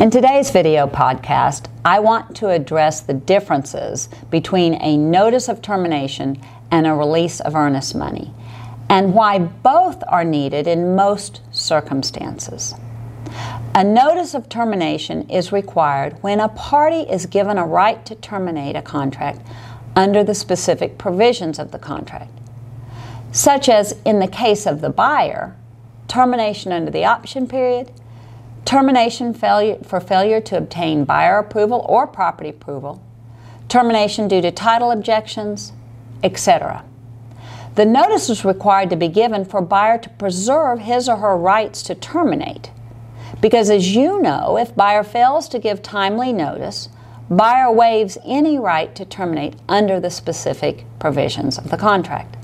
In today's video podcast, I want to address the differences between a notice of termination and a release of earnest money, and why both are needed in most circumstances. A notice of termination is required when a party is given a right to terminate a contract under the specific provisions of the contract, such as in the case of the buyer, termination under the option period termination failure, for failure to obtain buyer approval or property approval, termination due to title objections, etc. The notice is required to be given for buyer to preserve his or her rights to terminate. Because as you know, if buyer fails to give timely notice, buyer waives any right to terminate under the specific provisions of the contract.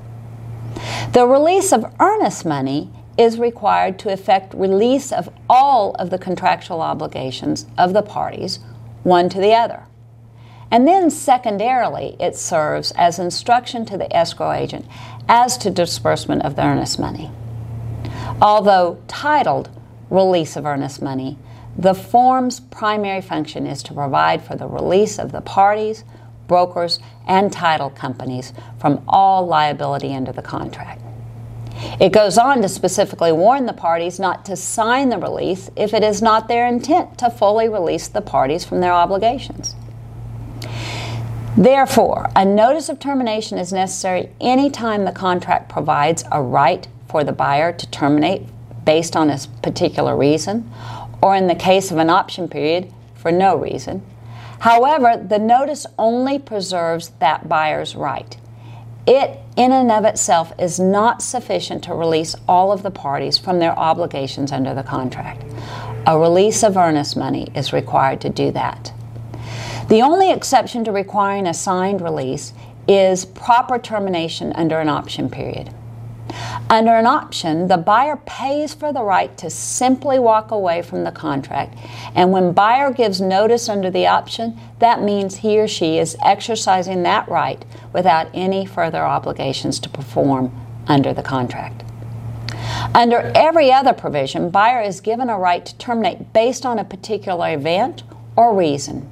The release of earnest money is required to effect release of all of the contractual obligations of the parties, one to the other. And then, secondarily, it serves as instruction to the escrow agent as to disbursement of the earnest money. Although titled Release of Earnest Money, the form's primary function is to provide for the release of the parties, brokers, and title companies from all liability under the contract. It goes on to specifically warn the parties not to sign the release if it is not their intent to fully release the parties from their obligations. Therefore, a notice of termination is necessary anytime the contract provides a right for the buyer to terminate based on a particular reason, or in the case of an option period, for no reason. However, the notice only preserves that buyer's right. It, in and of itself, is not sufficient to release all of the parties from their obligations under the contract. A release of earnest money is required to do that. The only exception to requiring a signed release is proper termination under an option period. Under an option, the buyer pays for the right to simply walk away from the contract, and when buyer gives notice under the option, that means he or she is exercising that right without any further obligations to perform under the contract. Under every other provision, buyer is given a right to terminate based on a particular event or reason.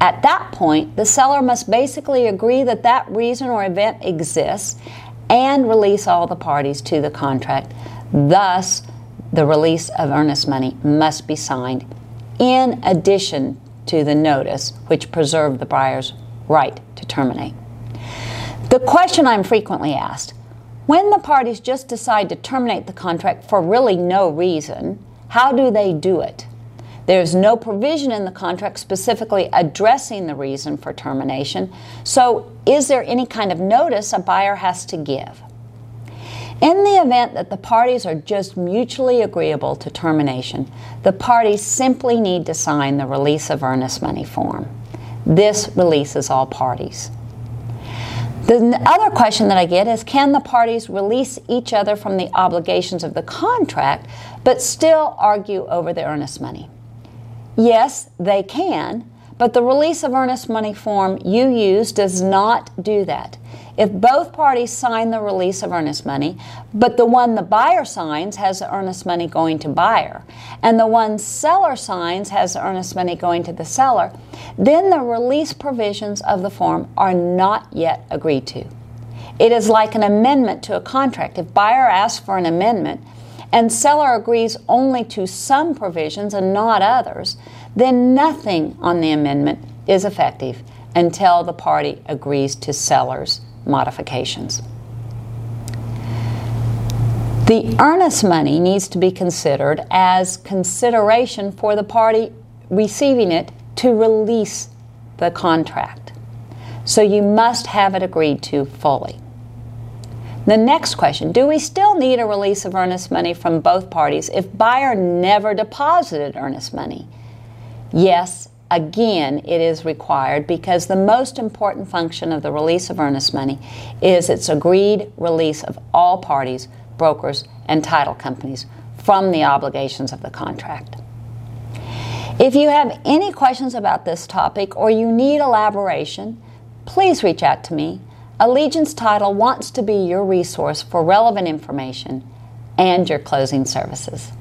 At that point, the seller must basically agree that that reason or event exists and release all the parties to the contract. Thus, the release of earnest money must be signed in addition to the notice, which preserved the buyer's right to terminate. The question I'm frequently asked when the parties just decide to terminate the contract for really no reason, how do they do it? There's no provision in the contract specifically addressing the reason for termination. So, is there any kind of notice a buyer has to give? In the event that the parties are just mutually agreeable to termination, the parties simply need to sign the release of earnest money form. This releases all parties. The other question that I get is can the parties release each other from the obligations of the contract but still argue over the earnest money? Yes, they can, but the release of earnest money form you use does not do that. If both parties sign the release of earnest money, but the one the buyer signs has the earnest money going to buyer, and the one seller signs has the earnest money going to the seller, then the release provisions of the form are not yet agreed to. It is like an amendment to a contract. If buyer asks for an amendment, and seller agrees only to some provisions and not others, then nothing on the amendment is effective until the party agrees to seller's modifications. The earnest money needs to be considered as consideration for the party receiving it to release the contract. So you must have it agreed to fully. The next question Do we still need a release of earnest money from both parties if buyer never deposited earnest money? Yes, again, it is required because the most important function of the release of earnest money is its agreed release of all parties, brokers, and title companies from the obligations of the contract. If you have any questions about this topic or you need elaboration, please reach out to me Allegiance Title wants to be your resource for relevant information and your closing services.